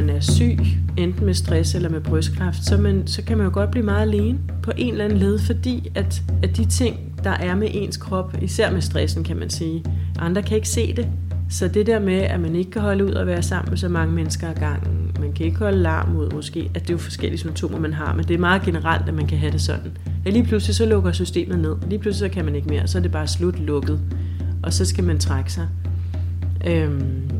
man er syg, enten med stress eller med brystkræft, så, man, så kan man jo godt blive meget alene på en eller anden led, fordi at, at de ting, der er med ens krop, især med stressen kan man sige, andre kan ikke se det. Så det der med, at man ikke kan holde ud og være sammen med så mange mennesker ad gangen, man kan ikke holde larm ud måske, at det er jo forskellige symptomer, man har, men det er meget generelt, at man kan have det sådan. Ja, lige pludselig så lukker systemet ned, lige pludselig så kan man ikke mere, så er det bare slut lukket, og så skal man trække sig. Øhm,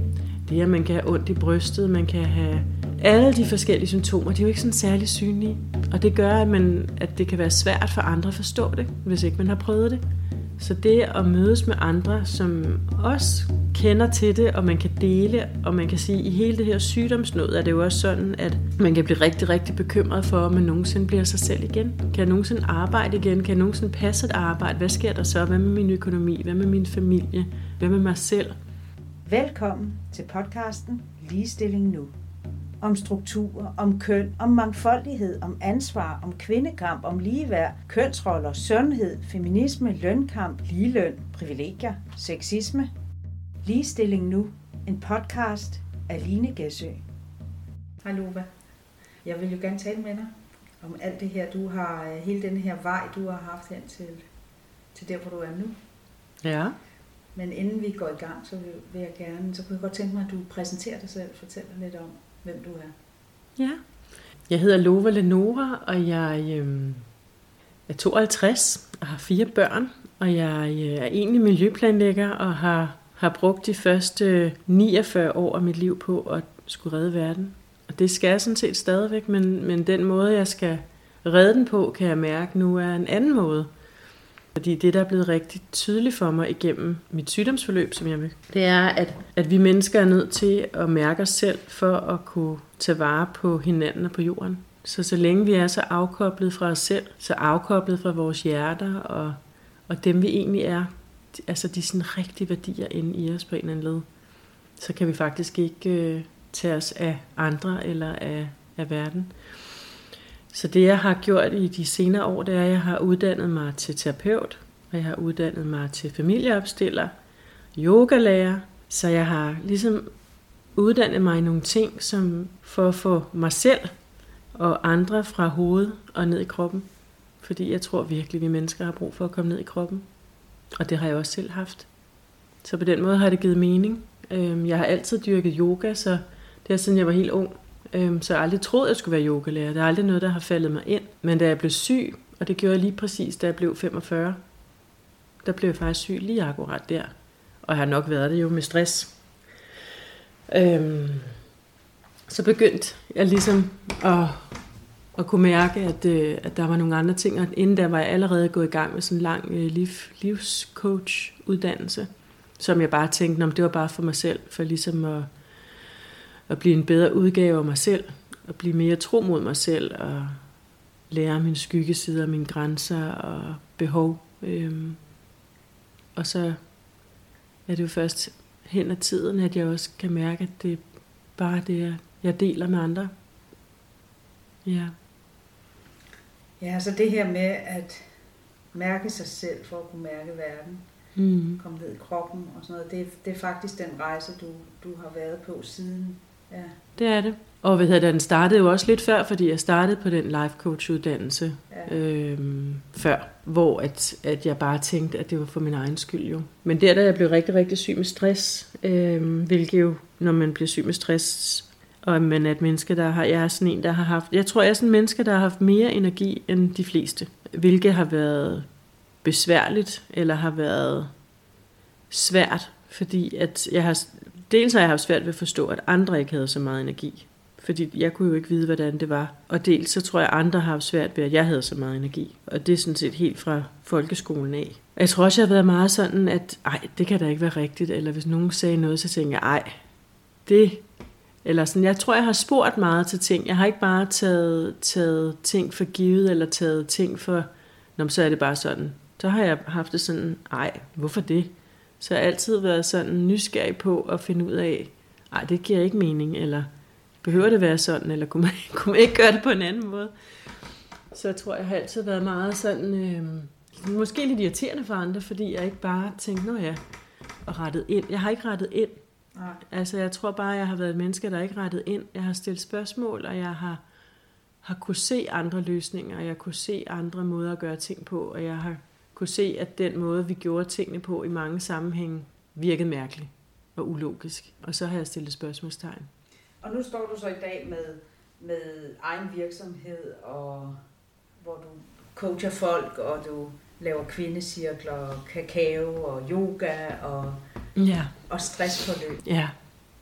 det er, at man kan have ondt i brystet, man kan have alle de forskellige symptomer, de er jo ikke sådan særlig synlige. Og det gør, at, man, at det kan være svært for andre at forstå det, hvis ikke man har prøvet det. Så det at mødes med andre, som også kender til det, og man kan dele, og man kan sige, at i hele det her sygdomsnød er det jo også sådan, at man kan blive rigtig, rigtig bekymret for, om man nogensinde bliver sig selv igen. Kan jeg nogensinde arbejde igen? Kan jeg nogensinde passe et arbejde? Hvad sker der så? Hvad med min økonomi? Hvad med min familie? Hvad med mig selv? Velkommen til podcasten Ligestilling Nu. Om strukturer, om køn, om mangfoldighed, om ansvar, om kvindekamp, om ligeværd, kønsroller, sundhed, feminisme, lønkamp, ligeløn, privilegier, sexisme. Ligestilling Nu. En podcast af Line Gæsø. Hej Lova. Jeg vil jo gerne tale med dig om alt det her, du har, hele den her vej, du har haft hen til, til der, hvor du er nu. Ja. Men inden vi går i gang, så vil, jeg gerne, så kunne jeg godt tænke mig, at du præsenterer dig selv, fortæller lidt om, hvem du er. Ja. Jeg hedder Lova Lenora, og jeg øh, er 52 og har fire børn, og jeg øh, er egentlig miljøplanlægger og har, har brugt de første øh, 49 år af mit liv på at skulle redde verden. Og det skal jeg sådan set stadigvæk, men, men den måde, jeg skal redde den på, kan jeg mærke nu er en anden måde. Fordi det, der er blevet rigtig tydeligt for mig igennem mit sygdomsforløb, som jeg vil, det er, at, at vi mennesker er nødt til at mærke os selv for at kunne tage vare på hinanden og på jorden. Så så længe vi er så afkoblet fra os selv, så afkoblet fra vores hjerter og, og dem vi egentlig er, altså de sådan rigtige værdier inde i os på en eller anden led, så kan vi faktisk ikke øh, tage os af andre eller af, af verden. Så det jeg har gjort i de senere år, det er, at jeg har uddannet mig til terapeut, og jeg har uddannet mig til familieopstiller, yogalærer, så jeg har ligesom uddannet mig i nogle ting, som for at få mig selv og andre fra hovedet og ned i kroppen. Fordi jeg tror virkelig, at vi mennesker har brug for at komme ned i kroppen. Og det har jeg også selv haft. Så på den måde har det givet mening. Øhm, jeg har altid dyrket yoga, så det er siden jeg var helt ung. Øhm, så jeg har aldrig troet, at jeg skulle være yogalærer. Det er aldrig noget, der har faldet mig ind. Men da jeg blev syg, og det gjorde jeg lige præcis, da jeg blev 45, der blev jeg faktisk syg lige akkurat der. Og jeg har nok været det jo med stress. Øhm, så begyndte jeg ligesom at, at kunne mærke, at, øh, at der var nogle andre ting. Og inden da var jeg allerede gået i gang med sådan en lang øh, liv, livscoach-uddannelse, som jeg bare tænkte, om det var bare for mig selv, for ligesom at at blive en bedre udgave af mig selv, at blive mere tro mod mig selv, og lære mine skyggesider, mine grænser og behov. Øhm, og så er det jo først hen ad tiden, at jeg også kan mærke, at det er bare det, jeg deler med andre. Ja. Ja, så det her med at mærke sig selv for at kunne mærke verden, mm. komme ned i kroppen og sådan noget, det, det er faktisk den rejse, du, du har været på siden Ja. Det er det. Og hvad hedder, den startede jo også lidt før, fordi jeg startede på den life coach uddannelse ja. øhm, før, hvor at, at jeg bare tænkte, at det var for min egen skyld jo. Men der, da jeg blev rigtig, rigtig syg med stress, øhm, hvilket jo, når man bliver syg med stress, og man er et menneske, der har, jeg er sådan en, der har haft, jeg tror, jeg er sådan en menneske, der har haft mere energi end de fleste, hvilket har været besværligt, eller har været svært, fordi at jeg har dels har jeg haft svært ved at forstå, at andre ikke havde så meget energi. Fordi jeg kunne jo ikke vide, hvordan det var. Og dels så tror jeg, at andre har haft svært ved, at jeg havde så meget energi. Og det er sådan set helt fra folkeskolen af. Og jeg tror også, jeg har været meget sådan, at ej, det kan da ikke være rigtigt. Eller hvis nogen sagde noget, så tænkte jeg, ej, det... Eller sådan, jeg tror, jeg har spurgt meget til ting. Jeg har ikke bare taget, taget ting for givet, eller taget ting for, Nå, så er det bare sådan. Så har jeg haft det sådan, ej, hvorfor det? Så jeg har altid været sådan nysgerrig på at finde ud af, ej, det giver ikke mening, eller behøver det være sådan, eller kunne man, kunne man ikke gøre det på en anden måde? Så jeg tror, jeg har altid været meget sådan, øh, måske lidt irriterende for andre, fordi jeg ikke bare tænkte, nå ja, og rettet ind. Jeg har ikke rettet ind. Nej. Altså, jeg tror bare, jeg har været et menneske, der ikke rettet ind. Jeg har stillet spørgsmål, og jeg har, har kunne se andre løsninger, og jeg kunne se andre måder at gøre ting på, og jeg har kunne se, at den måde, vi gjorde tingene på i mange sammenhænge, virkede mærkelig og ulogisk. Og så har jeg stillet spørgsmålstegn. Og nu står du så i dag med, med egen virksomhed, og hvor du coacher folk, og du laver kvindecirkler, kakao og yoga og, ja. og stressforløb. Ja.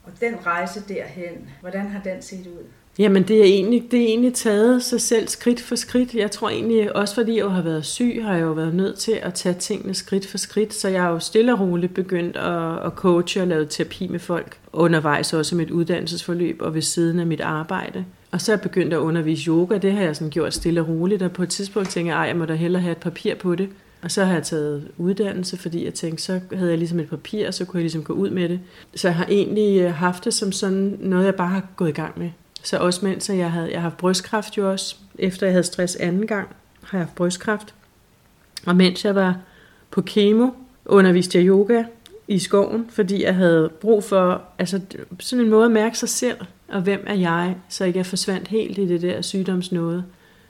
Og den rejse derhen, hvordan har den set ud? Jamen det er, egentlig, det er egentlig taget sig selv skridt for skridt. Jeg tror egentlig, også fordi jeg har været syg, har jeg jo været nødt til at tage tingene skridt for skridt. Så jeg har jo stille og roligt begyndt at, at coache og lave terapi med folk. Undervejs også i mit uddannelsesforløb og ved siden af mit arbejde. Og så er jeg begyndt at undervise yoga. Det har jeg sådan gjort stille og roligt. Og på et tidspunkt tænkte jeg, at jeg må da hellere have et papir på det. Og så har jeg taget uddannelse, fordi jeg tænkte, så havde jeg ligesom et papir, og så kunne jeg ligesom gå ud med det. Så jeg har egentlig øh, haft det som sådan noget, jeg bare har gået i gang med. Så også mens jeg havde, jeg har haft brystkræft jo også, efter jeg havde stress anden gang, har jeg haft brystkræft. Og mens jeg var på kemo, underviste jeg yoga i skoven, fordi jeg havde brug for altså, sådan en måde at mærke sig selv, og hvem er jeg, så ikke jeg forsvandt helt i det der sygdomsnåde.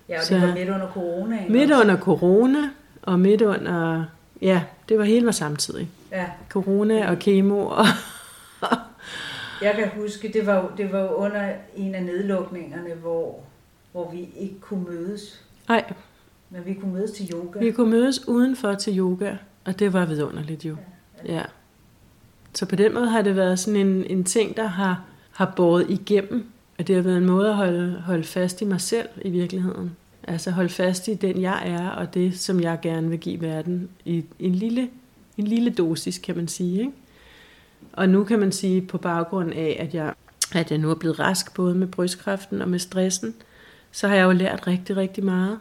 Ja, og så, det var midt under corona. Ikke? Midt under corona, og midt under, ja, det var hele mig samtidig. Ja. Corona og kemo og jeg kan huske, det var, det var under en af nedlukningerne, hvor, hvor vi ikke kunne mødes. Nej. Men vi kunne mødes til yoga. Vi kunne mødes udenfor til yoga, og det var vidunderligt jo. Ja. ja. Så på den måde har det været sådan en, en ting, der har, har båret igennem. Og det har været en måde at holde, holde fast i mig selv i virkeligheden. Altså holde fast i den, jeg er, og det, som jeg gerne vil give verden i en lille, en lille dosis, kan man sige. Ikke? Og nu kan man sige, på baggrund af, at jeg, at jeg nu er blevet rask, både med brystkræften og med stressen, så har jeg jo lært rigtig, rigtig meget.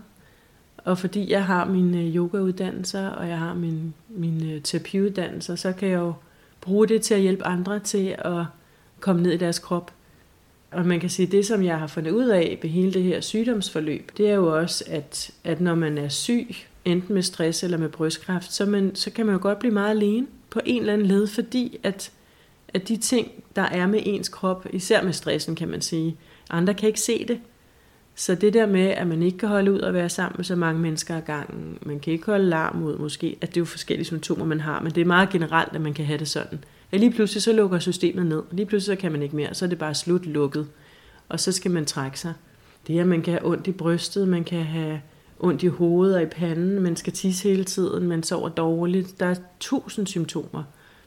Og fordi jeg har mine øh, yogauddannelser, og jeg har min, mine øh, terapiuddannelser, så kan jeg jo bruge det til at hjælpe andre til at komme ned i deres krop. Og man kan sige, at det, som jeg har fundet ud af ved hele det her sygdomsforløb, det er jo også, at, at når man er syg, enten med stress eller med brystkræft, så, man, så kan man jo godt blive meget alene på en eller anden led, fordi at, at de ting, der er med ens krop, især med stressen kan man sige, andre kan ikke se det. Så det der med, at man ikke kan holde ud og være sammen med så mange mennesker ad gangen, man kan ikke holde larm ud måske, at det er jo forskellige symptomer, man har, men det er meget generelt, at man kan have det sådan. At lige pludselig så lukker systemet ned, lige pludselig så kan man ikke mere, så er det bare slut lukket, og så skal man trække sig. Det er, at man kan have ondt i brystet, man kan have ondt i hovedet og i panden, man skal tisse hele tiden, man sover dårligt. Der er tusind symptomer.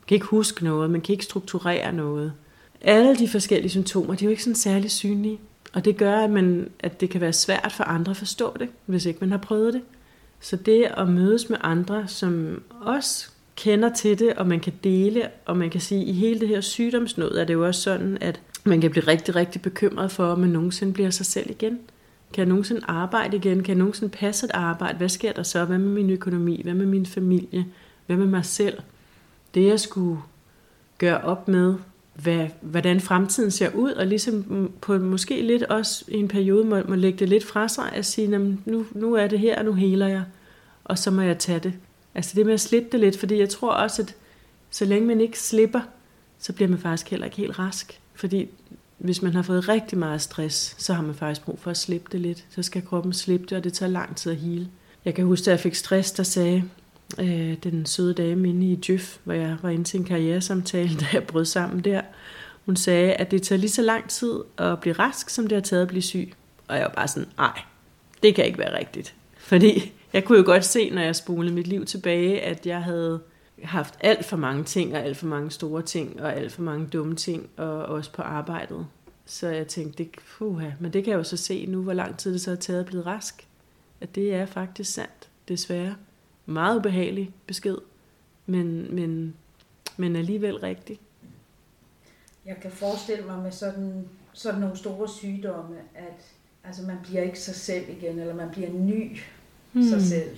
Kan ikke huske noget, man kan ikke strukturere noget. Alle de forskellige symptomer, de er jo ikke sådan særlig synlige. Og det gør, at, man, at det kan være svært for andre at forstå det, hvis ikke man har prøvet det. Så det at mødes med andre, som også kender til det, og man kan dele, og man kan sige, at i hele det her sygdomsnød er det jo også sådan, at man kan blive rigtig, rigtig bekymret for, om man nogensinde bliver sig selv igen. Kan jeg nogensinde arbejde igen? Kan jeg nogensinde passe et arbejde? Hvad sker der så? Hvad med min økonomi? Hvad med min familie? Hvad med mig selv? Det jeg skulle gøre op med, hvad, hvordan fremtiden ser ud, og ligesom på måske lidt også i en periode må, må lægge det lidt fra sig, at sige, nu, nu er det her, og nu heler jeg, og så må jeg tage det. Altså det med at slippe det lidt, fordi jeg tror også, at så længe man ikke slipper, så bliver man faktisk heller ikke helt rask. Fordi hvis man har fået rigtig meget stress, så har man faktisk brug for at slippe det lidt. Så skal kroppen slippe det, og det tager lang tid at hele. Jeg kan huske, at jeg fik stress, der sagde øh, den søde dame inde i Djøf, hvor jeg var inde til en karrieresamtale, da jeg brød sammen der. Hun sagde, at det tager lige så lang tid at blive rask, som det har taget at blive syg. Og jeg var bare sådan, nej, det kan ikke være rigtigt. Fordi jeg kunne jo godt se, når jeg spolede mit liv tilbage, at jeg havde haft alt for mange ting, og alt for mange store ting, og alt for mange dumme ting, og også på arbejdet. Så jeg tænkte, det, puha, men det kan jeg jo så se nu, hvor lang tid det så har taget at blive rask. At det er faktisk sandt, desværre. Meget ubehagelig besked, men, men, men alligevel rigtigt. Jeg kan forestille mig med sådan, sådan nogle store sygdomme, at altså man bliver ikke sig selv igen, eller man bliver ny hmm. sig selv.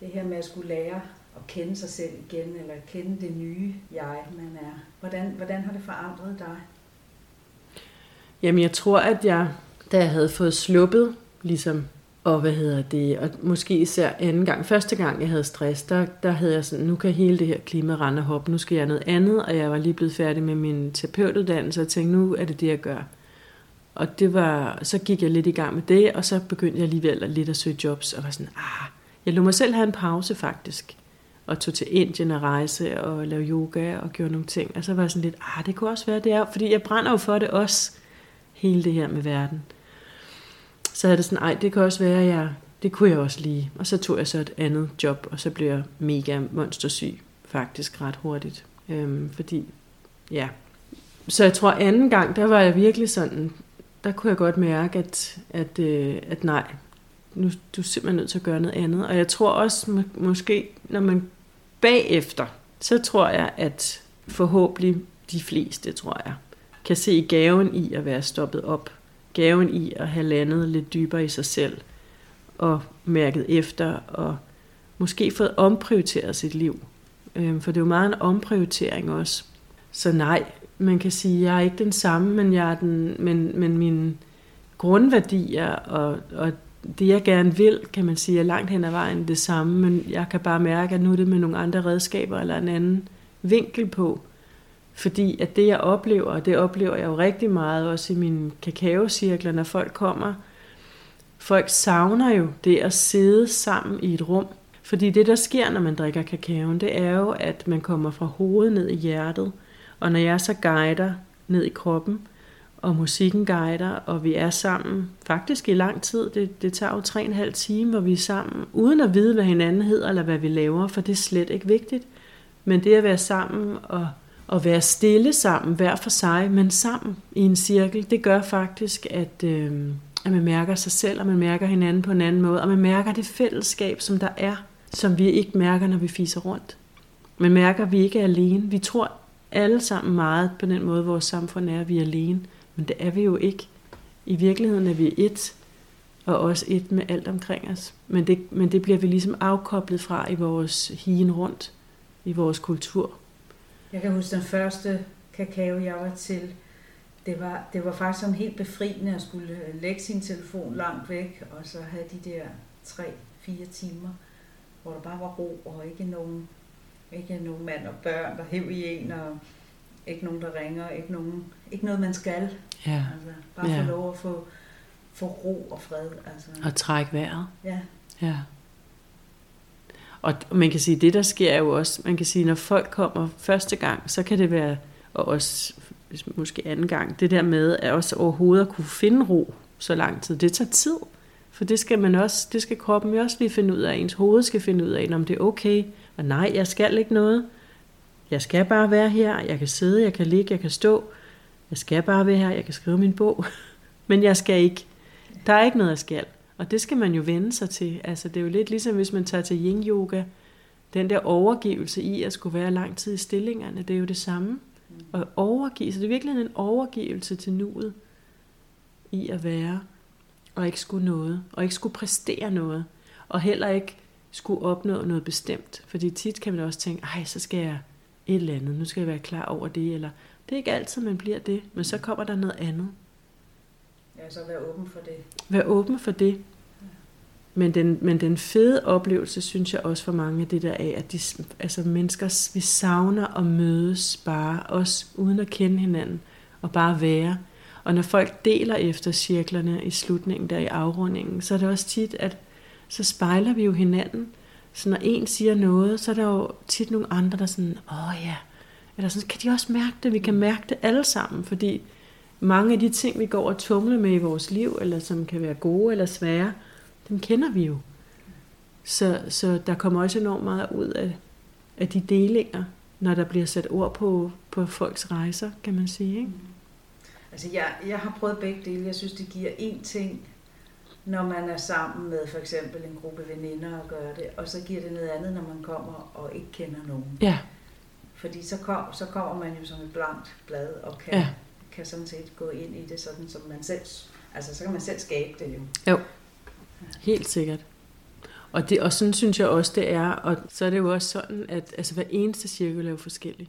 Det her med at skulle lære at kende sig selv igen, eller kende det nye jeg, man er. Hvordan, hvordan har det forandret dig? Jamen, jeg tror, at jeg, da jeg havde fået sluppet ligesom og hvad hedder det, og måske især anden gang, første gang jeg havde stress, der, der havde jeg sådan, nu kan hele det her klima rende og hoppe, nu skal jeg noget andet, og jeg var lige blevet færdig med min terapeutuddannelse, og tænkte, nu er det det, jeg gør. Og det var, så gik jeg lidt i gang med det, og så begyndte jeg alligevel lidt at søge jobs, og var sådan, ah, jeg lå mig selv have en pause faktisk, og tog til Indien og rejse og lave yoga og gjorde nogle ting, og så var jeg sådan lidt, ah, det kunne også være det er, fordi jeg brænder jo for det også, hele det her med verden. Så havde det sådan, ej, det kan også være, jeg, det kunne jeg også lige. Og så tog jeg så et andet job, og så blev jeg mega monstersyg, faktisk ret hurtigt. Øhm, fordi, ja. Så jeg tror, anden gang, der var jeg virkelig sådan, der kunne jeg godt mærke, at, at, øh, at nej, nu du er simpelthen nødt til at gøre noget andet. Og jeg tror også, må, måske, når man bagefter, så tror jeg, at forhåbentlig de fleste, tror jeg, kan se gaven i at være stoppet op. Gaven i at have landet lidt dybere i sig selv og mærket efter og måske fået omprioriteret sit liv. Øhm, for det er jo meget en omprioritering også. Så nej, man kan sige, at jeg er ikke den samme, men, jeg er den, men, men mine grundværdier og, og det, jeg gerne vil, kan man sige, er langt hen ad vejen det samme, men jeg kan bare mærke, at nu er det med nogle andre redskaber eller en anden vinkel på. Fordi at det, jeg oplever, og det oplever jeg jo rigtig meget også i mine kakaocirkler, når folk kommer, folk savner jo det at sidde sammen i et rum. Fordi det, der sker, når man drikker kakaoen, det er jo, at man kommer fra hovedet ned i hjertet. Og når jeg så guider ned i kroppen, og musikken guider, og vi er sammen faktisk i lang tid. Det, det tager jo tre og en halv time, hvor vi er sammen, uden at vide, hvad hinanden hedder, eller hvad vi laver, for det er slet ikke vigtigt. Men det at være sammen og at være stille sammen, hver for sig, men sammen i en cirkel, det gør faktisk, at, øh, at man mærker sig selv, og man mærker hinanden på en anden måde, og man mærker det fællesskab, som der er, som vi ikke mærker, når vi fiser rundt. Man mærker, at vi ikke er alene. Vi tror alle sammen meget på den måde, vores samfund er, at vi er alene. Men det er vi jo ikke. I virkeligheden er vi et, og også et med alt omkring os. Men det, men det bliver vi ligesom afkoblet fra i vores higen rundt, i vores kultur. Jeg kan huske den første kakao, jeg var til. Det var, det var faktisk sådan helt befriende at skulle lægge sin telefon langt væk, og så have de der tre-fire timer, hvor der bare var ro, og ikke nogen, ikke nogen mand og børn, der hæv i en, og ikke nogen, der ringer, ikke, nogen, ikke noget, man skal. Ja. Altså, bare ja. få lov at få, få ro og fred. Altså. Og trække vejret. Ja. Ja. Og man kan sige, det der sker jo også, man kan sige, når folk kommer første gang, så kan det være, og også måske anden gang, det der med at også overhovedet at kunne finde ro så lang tid, det tager tid. For det skal man også, det skal kroppen jo også lige finde ud af, ens hoved skal finde ud af, om det er okay, og nej, jeg skal ikke noget. Jeg skal bare være her, jeg kan sidde, jeg kan ligge, jeg kan stå. Jeg skal bare være her, jeg kan skrive min bog. Men jeg skal ikke. Der er ikke noget, jeg skal. Og det skal man jo vende sig til. Altså, det er jo lidt ligesom, hvis man tager til yin-yoga. Den der overgivelse i at skulle være lang tid i stillingerne, det er jo det samme. Og overgive, så det er virkelig en overgivelse til nuet i at være, og ikke skulle noget, og ikke skulle præstere noget, og heller ikke skulle opnå noget bestemt. Fordi tit kan man også tænke, ej, så skal jeg et eller andet, nu skal jeg være klar over det, eller det er ikke altid, man bliver det, men så kommer der noget andet. Ja, så være åben for det. Vær åben for det. Men den, men den fede oplevelse, synes jeg også for mange det der af, at de, altså mennesker, vi savner at mødes bare, os uden at kende hinanden, og bare være. Og når folk deler efter cirklerne i slutningen der i afrundingen, så er det også tit, at så spejler vi jo hinanden. Så når en siger noget, så er der jo tit nogle andre, der sådan, åh ja, eller sådan, kan de også mærke det? Vi kan mærke det alle sammen, fordi mange af de ting, vi går og tumler med i vores liv, eller som kan være gode eller svære, dem kender vi jo. Så, så der kommer også enormt meget ud af, af de delinger, når der bliver sat ord på, på folks rejser, kan man sige. Ikke? Mm. Altså jeg, jeg har prøvet begge dele. Jeg synes, det giver én ting, når man er sammen med for eksempel en gruppe veninder og gør det, og så giver det noget andet, når man kommer og ikke kender nogen. Ja. Fordi så, kom, så kommer man jo som et blankt blad og kan, ja. Kan sådan set gå ind i det sådan, som man selv, altså så kan man selv skabe det jo. Jo, helt sikkert. Og, det, og sådan synes jeg også, det er. Og så er det jo også sådan, at altså, hver eneste cirkel er jo forskellig.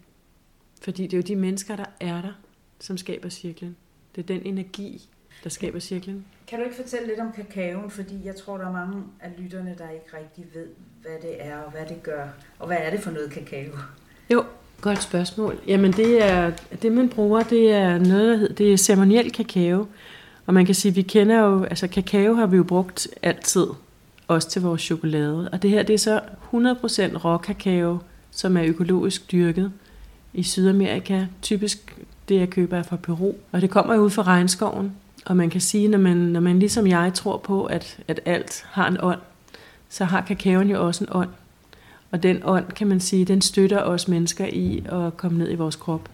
Fordi det er jo de mennesker, der er der, som skaber cirklen. Det er den energi. der skaber cirklen. Kan du ikke fortælle lidt om kakaoen, fordi jeg tror, der er mange af lytterne, der ikke rigtig ved, hvad det er og hvad det gør, og hvad er det for noget kakao? Jo, godt spørgsmål. Jamen det er det man bruger, det er noget der hedder, det er ceremoniel kakao. Og man kan sige, vi kender jo, altså kakao har vi jo brugt altid, også til vores chokolade. Og det her, det er så 100% råkakao, som er økologisk dyrket i Sydamerika. Typisk det, jeg køber er fra Peru. Og det kommer jo ud fra regnskoven. Og man kan sige, når man, når man ligesom jeg tror på, at, at alt har en ånd, så har kakaoen jo også en ånd. Og den ånd, kan man sige, den støtter os mennesker i at komme ned i vores krop.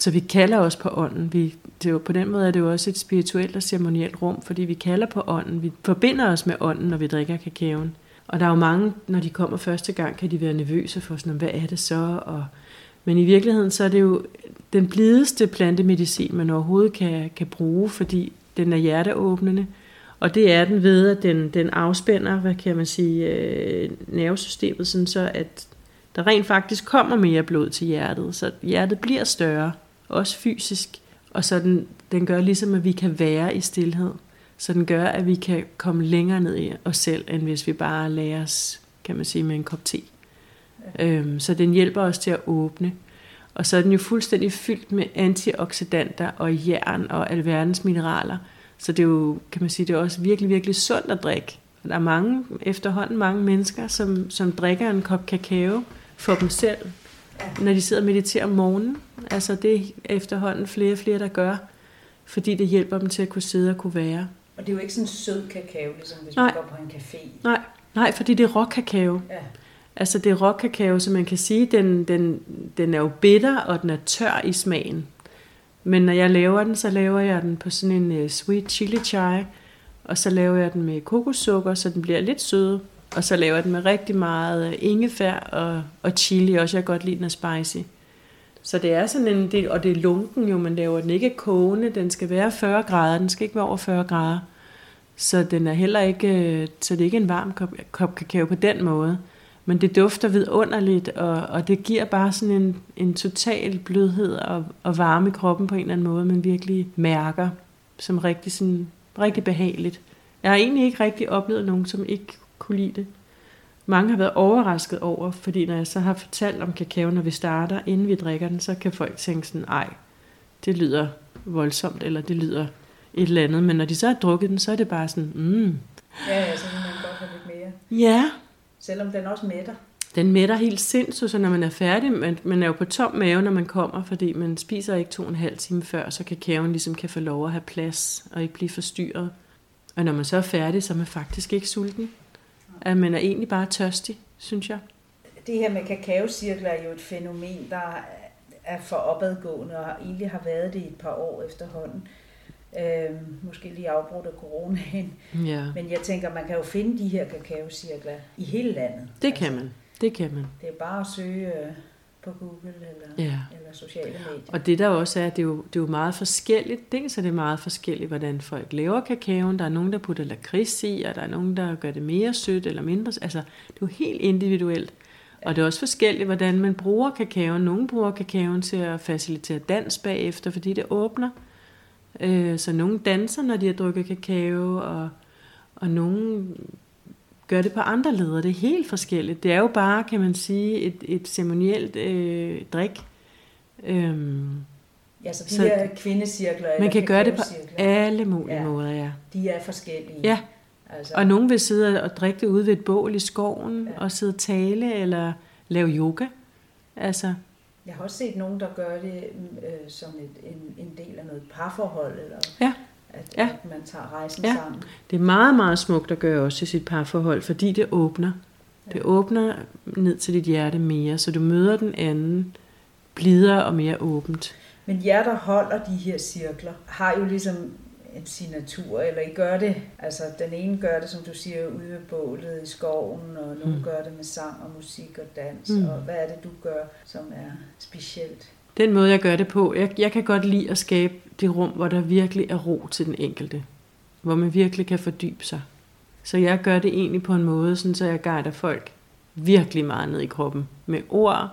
Så vi kalder os på ånden. Vi, det er jo, på den måde er det jo også et spirituelt og ceremonielt rum, fordi vi kalder på ånden. Vi forbinder os med ånden, når vi drikker kakaoen. Og der er jo mange, når de kommer første gang, kan de være nervøse for sådan, hvad er det så? Og, men i virkeligheden, så er det jo den blideste plantemedicin, man overhovedet kan, kan bruge, fordi den er hjerteåbnende. Og det er den ved, at den, den afspænder, hvad kan man sige, øh, nervesystemet, sådan så at der rent faktisk kommer mere blod til hjertet, så hjertet bliver større, også fysisk, og så den, den gør ligesom, at vi kan være i stillhed. Så den gør, at vi kan komme længere ned i os selv, end hvis vi bare lærer os, kan man sige, med en kop te. Ja. Øhm, så den hjælper os til at åbne. Og så er den jo fuldstændig fyldt med antioxidanter og jern og alverdens mineraler. Så det er jo, kan man sige, det er også virkelig, virkelig sundt at drikke. Der er mange, efterhånden mange mennesker, som, som drikker en kop kakao for dem selv, når de sidder og mediterer om morgenen. Altså det er efterhånden flere og flere, der gør, fordi det hjælper dem til at kunne sidde og kunne være. Og det er jo ikke sådan sød kakao, ligesom hvis Nej. man går på en café. Nej, Nej fordi det er råkakao. Ja. Altså det er råkakao, så man kan sige, den, den, den er jo bitter, og den er tør i smagen. Men når jeg laver den, så laver jeg den på sådan en uh, sweet chili chai, og så laver jeg den med kokossukker, så den bliver lidt sød. Og så laver jeg den med rigtig meget øh, ingefær og, og chili også. Jeg kan godt lide den er spicy. Så det er sådan en del, og det er lunken jo, man laver den ikke kogende. Den skal være 40 grader, den skal ikke være over 40 grader. Så den er heller ikke, øh, så det er ikke en varm kop, kop kakao på den måde. Men det dufter vidunderligt, og, og det giver bare sådan en, en total blødhed og, og varme i kroppen på en eller anden måde, man virkelig mærker som rigtig, sådan, rigtig behageligt. Jeg har egentlig ikke rigtig oplevet nogen, som ikke kunne lide det. Mange har været overrasket over, fordi når jeg så har fortalt om kakao, når vi starter, inden vi drikker den, så kan folk tænke sådan, ej, det lyder voldsomt, eller det lyder et eller andet. Men når de så har drukket den, så er det bare sådan, mm. Ja, ja, så vil man godt have lidt mere. Ja. Selvom den også mætter. Den mætter helt sindssygt, så når man er færdig, man, man er jo på tom mave, når man kommer, fordi man spiser ikke to og en halv time før, så kakaoen ligesom kan få lov at have plads og ikke blive forstyrret. Og når man så er færdig, så er man faktisk ikke sulten at man er egentlig bare tørstig, synes jeg. Det her med kakaocirkler er jo et fænomen, der er for opadgående og egentlig har været det i et par år efterhånden. Øh, måske lige afbrudt af coronaen. Ja. Men jeg tænker, man kan jo finde de her kakaocirkler i hele landet. Det altså, kan man. Det kan man. Det er bare at søge øh, på Google eller, ja. eller sociale medier. Og det der også er, det er jo, det er jo meget forskelligt. Dels er det meget forskelligt, hvordan folk laver kakaoen. Der er nogen, der putter lakrids i, og der er nogen, der gør det mere sødt eller mindre. Altså, det er jo helt individuelt. Og det er også forskelligt, hvordan man bruger kakaoen. Nogle bruger kakaoen til at facilitere dans bagefter, fordi det åbner. Øh, så nogle danser, når de har drukket kakao, og, og nogle gør det på andre leder. Det er helt forskelligt. Det er jo bare, kan man sige, et, et ceremonielt øh, drik. Øhm, ja, så de så her kvindecirkler Man kan gøre det på alle mulige ja, måder, ja. De er forskellige. Ja, altså. og nogen vil sidde og drikke det ude ved et bål i skoven, ja. og sidde og tale, eller lave yoga. Altså, jeg har også set nogen, der gør det øh, som et, en, en del af noget parforhold. Eller, ja at, ja. at man tager rejsen ja. sammen. Det er meget, meget smukt at gøre også i sit parforhold, fordi det åbner. Ja. Det åbner ned til dit hjerte mere, så du møder den anden blidere og mere åbent. Men jer, der holder de her cirkler, har jo ligesom en signatur, eller I gør det, altså den ene gør det, som du siger, ude ved bålet i skoven, og nogen mm. gør det med sang og musik og dans, mm. og hvad er det, du gør, som er specielt? Den måde, jeg gør det på, jeg, jeg kan godt lide at skabe det rum, hvor der virkelig er ro til den enkelte. Hvor man virkelig kan fordybe sig. Så jeg gør det egentlig på en måde, sådan, så jeg guider folk virkelig meget ned i kroppen. Med ord,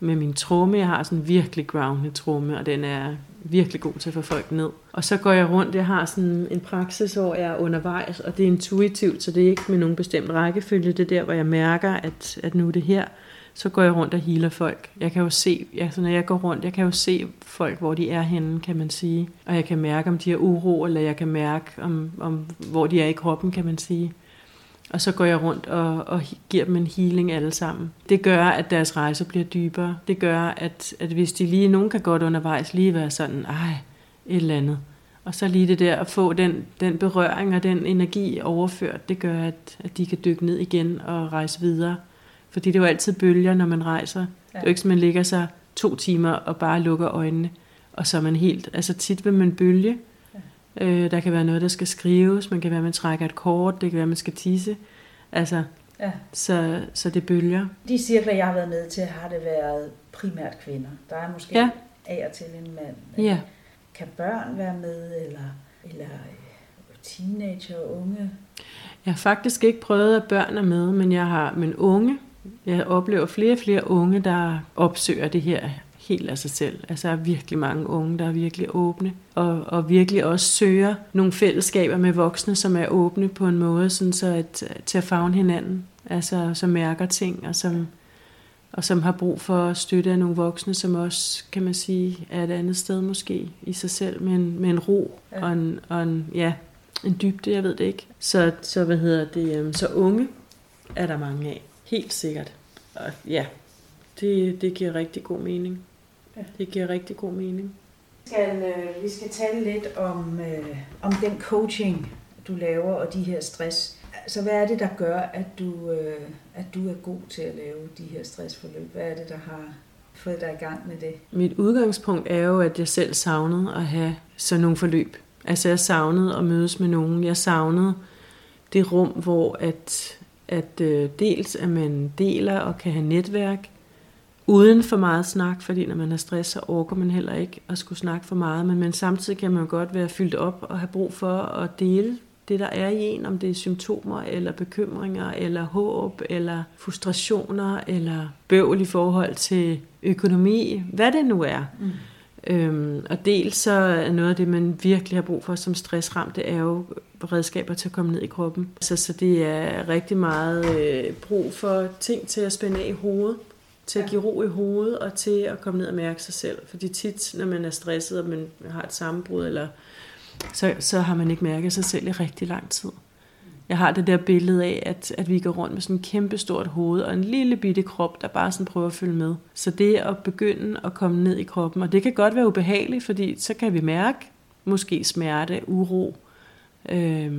med min tromme. Jeg har sådan en virkelig grounded tromme, og den er virkelig god til at få folk ned. Og så går jeg rundt, jeg har sådan en praksis, hvor jeg er undervejs, og det er intuitivt, så det er ikke med nogen bestemt rækkefølge. Det er der, hvor jeg mærker, at, at nu er det her. Så går jeg rundt og healer folk. Jeg kan jo se, altså når jeg går rundt, jeg kan jo se folk, hvor de er henne, kan man sige. Og jeg kan mærke, om de har uro, eller jeg kan mærke, om, om hvor de er i kroppen, kan man sige. Og så går jeg rundt og, og giver dem en healing alle sammen. Det gør, at deres rejse bliver dybere. Det gør, at, at hvis de lige, nogen kan godt undervejs lige være sådan, ej, et eller andet. Og så lige det der at få den, den berøring og den energi overført, det gør, at, at de kan dykke ned igen og rejse videre. Fordi det er jo altid bølger, når man rejser. Ja. Det er jo ikke, som man ligger sig to timer og bare lukker øjnene. Og så er man helt, altså tit vil man bølge, Øh, der kan være noget, der skal skrives. Man kan være, at man trækker et kort. Det kan være, at man skal tisse. Altså, ja. så, så det bølger. De cirkler, jeg har været med til, har det været primært kvinder. Der er måske ja. af og til en mand. Ja. Kan børn være med, eller, eller øh, teenager og unge? Jeg har faktisk ikke prøvet, at børn er med, men jeg har men unge. Jeg oplever flere og flere unge, der opsøger det her helt af sig selv. Altså der er virkelig mange unge, der er virkelig åbne, og, og virkelig også søger nogle fællesskaber med voksne, som er åbne på en måde, sådan så at, til at fagne hinanden, altså som mærker ting, og som, og som har brug for at støtte af nogle voksne, som også, kan man sige, er et andet sted måske i sig selv, med en, med en ro ja. og, en, og en, ja, en dybde, jeg ved det ikke. Så, så hvad hedder det, øhm, så unge er der mange af, helt sikkert. Og ja, det, det giver rigtig god mening. Ja. Det giver rigtig god mening. Vi skal, øh, vi skal tale lidt om, øh, om den coaching, du laver, og de her stress. Så hvad er det, der gør, at du, øh, at du er god til at lave de her stressforløb? Hvad er det, der har fået dig i gang med det? Mit udgangspunkt er jo, at jeg selv savnede at have sådan nogle forløb. Altså jeg savnede at mødes med nogen. Jeg savnede det rum, hvor at, at øh, dels at man deler og kan have netværk, uden for meget snak, fordi når man er stress, så orker man heller ikke at skulle snakke for meget, men, men samtidig kan man jo godt være fyldt op og have brug for at dele det, der er i en, om det er symptomer, eller bekymringer, eller håb, eller frustrationer, eller bøvl i forhold til økonomi, hvad det nu er. Mm. Øhm, og dels så er noget af det, man virkelig har brug for som stressramt, det er jo redskaber til at komme ned i kroppen. Så, så det er rigtig meget øh, brug for ting til at spænde af i hovedet, til at give ro i hovedet og til at komme ned og mærke sig selv. Fordi tit, når man er stresset, og man har et sammenbrud, eller, så, så har man ikke mærket sig selv i rigtig lang tid. Jeg har det der billede af, at, at vi går rundt med sådan en kæmpe stort hoved og en lille bitte krop, der bare sådan prøver at følge med. Så det at begynde at komme ned i kroppen, og det kan godt være ubehageligt, fordi så kan vi mærke måske smerte, uro, øh,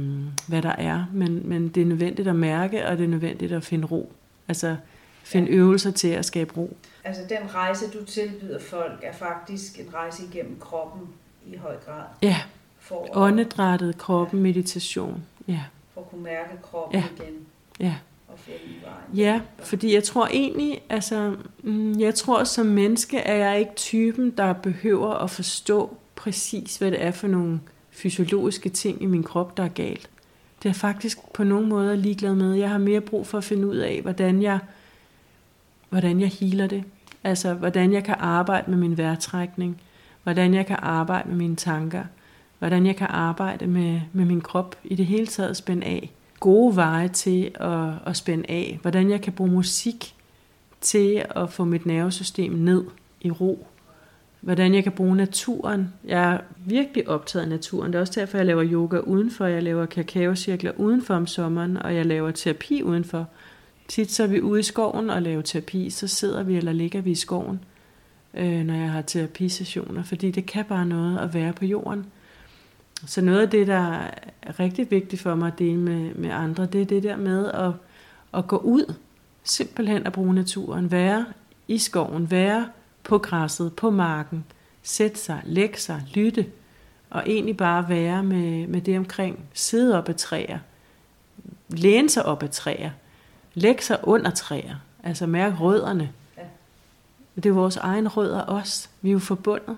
hvad der er. Men, men det er nødvendigt at mærke, og det er nødvendigt at finde ro. Altså, finde ja. øvelser til at skabe ro. Altså den rejse, du tilbyder folk, er faktisk en rejse igennem kroppen i høj grad. Ja, for åndedrættet, kroppen, ja. meditation. Ja. For at kunne mærke kroppen ja. igen. Ja. Og finde vejen. Ja, fordi jeg tror egentlig, altså, mm, jeg tror som menneske er jeg ikke typen, der behøver at forstå præcis, hvad det er for nogle fysiologiske ting i min krop, der er galt. Det er jeg faktisk på nogen måde ligeglad med. Jeg har mere brug for at finde ud af, hvordan jeg hvordan jeg healer det. Altså, hvordan jeg kan arbejde med min vejrtrækning, hvordan jeg kan arbejde med mine tanker, hvordan jeg kan arbejde med, med min krop i det hele taget spænde af. Gode veje til at, at spænde af. Hvordan jeg kan bruge musik til at få mit nervesystem ned i ro. Hvordan jeg kan bruge naturen. Jeg er virkelig optaget af naturen. Det er også derfor, jeg laver yoga udenfor. Jeg laver kakaocirkler udenfor om sommeren, og jeg laver terapi udenfor. Tit så er vi ude i skoven og laver terapi, så sidder vi eller ligger vi i skoven, øh, når jeg har terapisessioner, fordi det kan bare noget at være på jorden. Så noget af det, der er rigtig vigtigt for mig at dele med, med andre, det er det der med at, at gå ud, simpelthen at bruge naturen, være i skoven, være på græsset, på marken, sætte sig, lægge sig, lytte, og egentlig bare være med, med det omkring, sidde op ad træer, læne sig op ad træer, Læg sig under træer. Altså mærk rødderne. Ja. Det er jo vores egne rødder også. Vi er jo forbundet.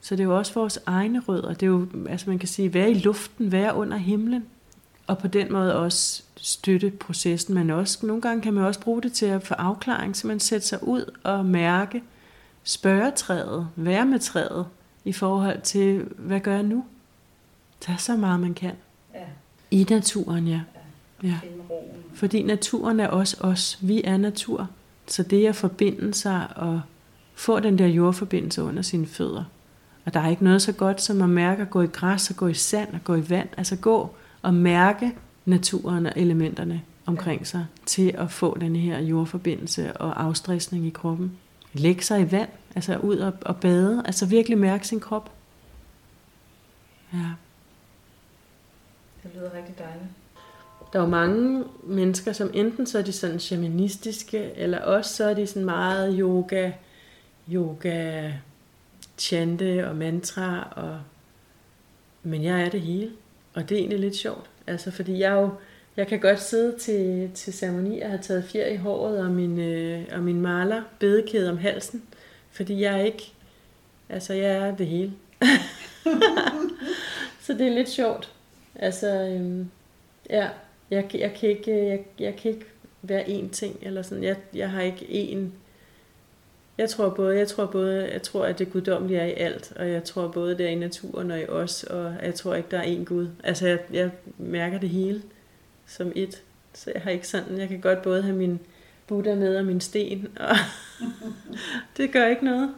Så det er jo også vores egne rødder. Det er jo, altså man kan sige, være i luften, være under himlen. Og på den måde også støtte processen, men også nogle gange kan man også bruge det til at få afklaring, så man sætter sig ud og mærke, spørge træet, være med træet i forhold til, hvad gør jeg nu? Der er så meget, man kan. Ja. I naturen, ja ja. Finde roen. Fordi naturen er også os. Vi er natur. Så det at forbinde sig og få den der jordforbindelse under sine fødder. Og der er ikke noget så godt som at mærke at gå i græs og gå i sand og gå i vand. Altså gå og mærke naturen og elementerne omkring sig til at få den her jordforbindelse og afstressning i kroppen. Lægge sig i vand, altså ud og, og bade, altså virkelig mærke sin krop. Ja. Det lyder rigtig dejligt. Der er jo mange mennesker, som enten så er de sådan shamanistiske, eller også så er de sådan meget yoga, yoga, chante og mantra, og men jeg er det hele. Og det er egentlig lidt sjovt. Altså, fordi jeg jo, jeg kan godt sidde til, til ceremoni og have taget fjer i håret og min, øh, og min maler bedekæde om halsen. Fordi jeg er ikke, altså jeg er det hele. så det er lidt sjovt. Altså, øhm, ja, jeg, jeg, kan ikke, jeg, jeg kan ikke være én ting, eller sådan. Jeg, jeg har ikke én... Jeg tror både, jeg tror både, jeg tror, at det guddommelige er i alt, og jeg tror både det er i naturen og i os, og jeg tror ikke, der er én Gud. Altså, jeg, jeg mærker det hele som et. Så jeg har ikke sådan, jeg kan godt både have min Buddha med og min sten, og det gør ikke noget.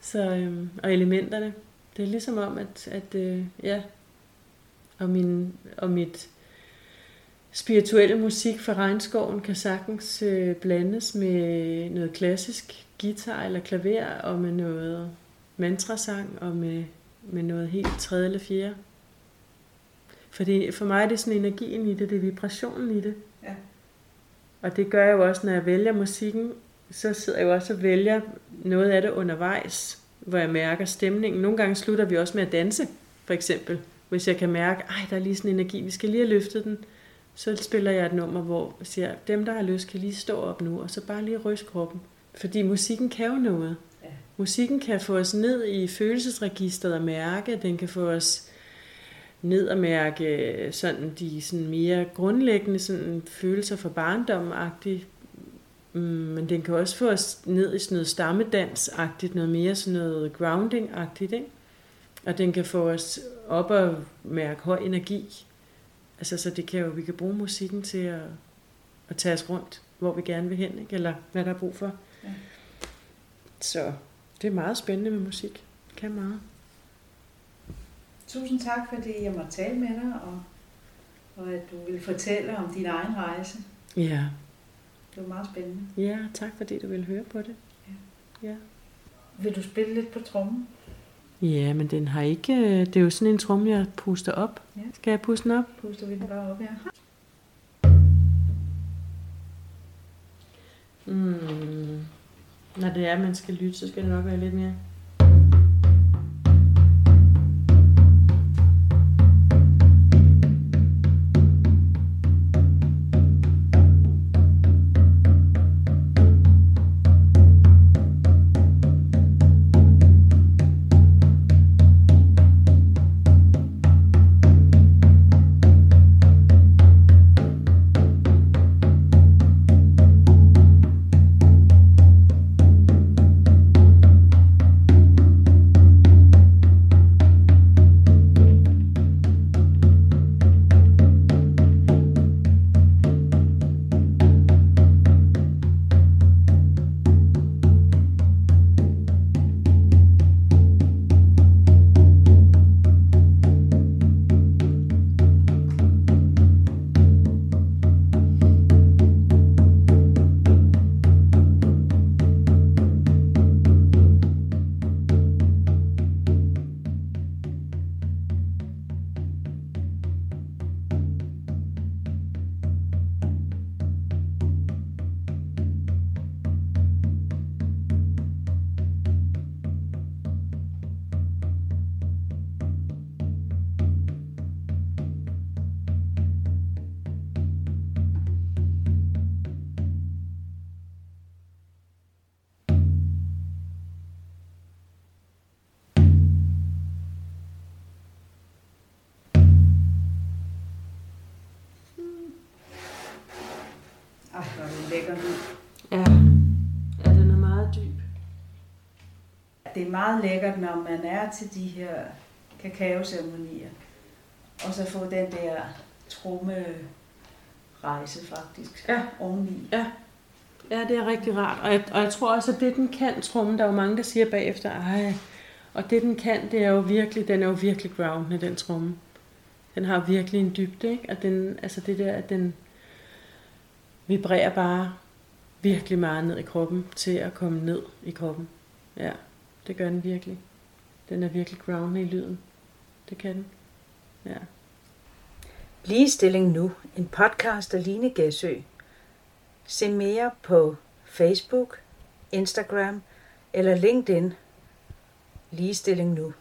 Så, øhm, og elementerne. Det er ligesom om, at, at øh, ja, og, min, og mit spirituelle musik fra regnskoven kan sagtens øh, blandes med noget klassisk guitar eller klaver, og med noget mantrasang, og med, med noget helt tredje eller fjerde. Fordi for mig er det sådan energien i det, det er vibrationen i det. Ja. Og det gør jeg jo også, når jeg vælger musikken, så sidder jeg jo også og vælger noget af det undervejs, hvor jeg mærker stemningen. Nogle gange slutter vi også med at danse, for eksempel. Hvis jeg kan mærke, at der er lige sådan en energi, vi skal lige have løftet den, så spiller jeg et nummer, hvor jeg siger, dem der har lyst, kan lige stå op nu, og så bare lige ryste kroppen. Fordi musikken kan jo noget. Ja. Musikken kan få os ned i følelsesregistret og mærke, den kan få os ned og mærke sådan de sådan mere grundlæggende sådan følelser for barndommen Mm, men den kan også få os ned i sådan noget stammedans-agtigt, noget mere sådan noget grounding-agtigt, ikke? Og den kan få os op og mærke høj energi. Altså, så det kan jo, vi kan bruge musikken til at, at tage os rundt, hvor vi gerne vil hen, ikke? eller hvad der er brug for. Ja. Så det er meget spændende med musik. Det kan meget. Tusind tak, fordi jeg måtte tale med dig, og, og at du vil fortælle om din egen rejse. Ja. Det var meget spændende. Ja, tak fordi du ville høre på det. Ja. ja. Vil du spille lidt på trommen? Ja, men den har ikke... øh, Det er jo sådan en tromme, jeg puster op. Ja. Skal jeg puste den op? Puster vi den bare op, ja. Mm. Når det er, man skal lytte, så skal det nok være lidt mere. Det er meget lækkert, når man er til de her kakaoceremonier, og så få den der tromme rejse faktisk Ja. oveni. Ja. Ja, det er rigtig rart. Og jeg, og jeg tror også, at det, den kan, trummen, der er jo mange, der siger bagefter, ej, og det, den kan, det er jo virkelig, den er jo virkelig groundende, den tromme. Den har virkelig en dybde, ikke? Og den, altså det der, at den vibrerer bare virkelig meget ned i kroppen, til at komme ned i kroppen. Ja, det gør den virkelig. Den er virkelig grounded i lyden. Det kan den. Ja. Ligestilling Nu, en podcast af Line Gæsø. Se mere på Facebook, Instagram eller LinkedIn. Ligestilling Nu.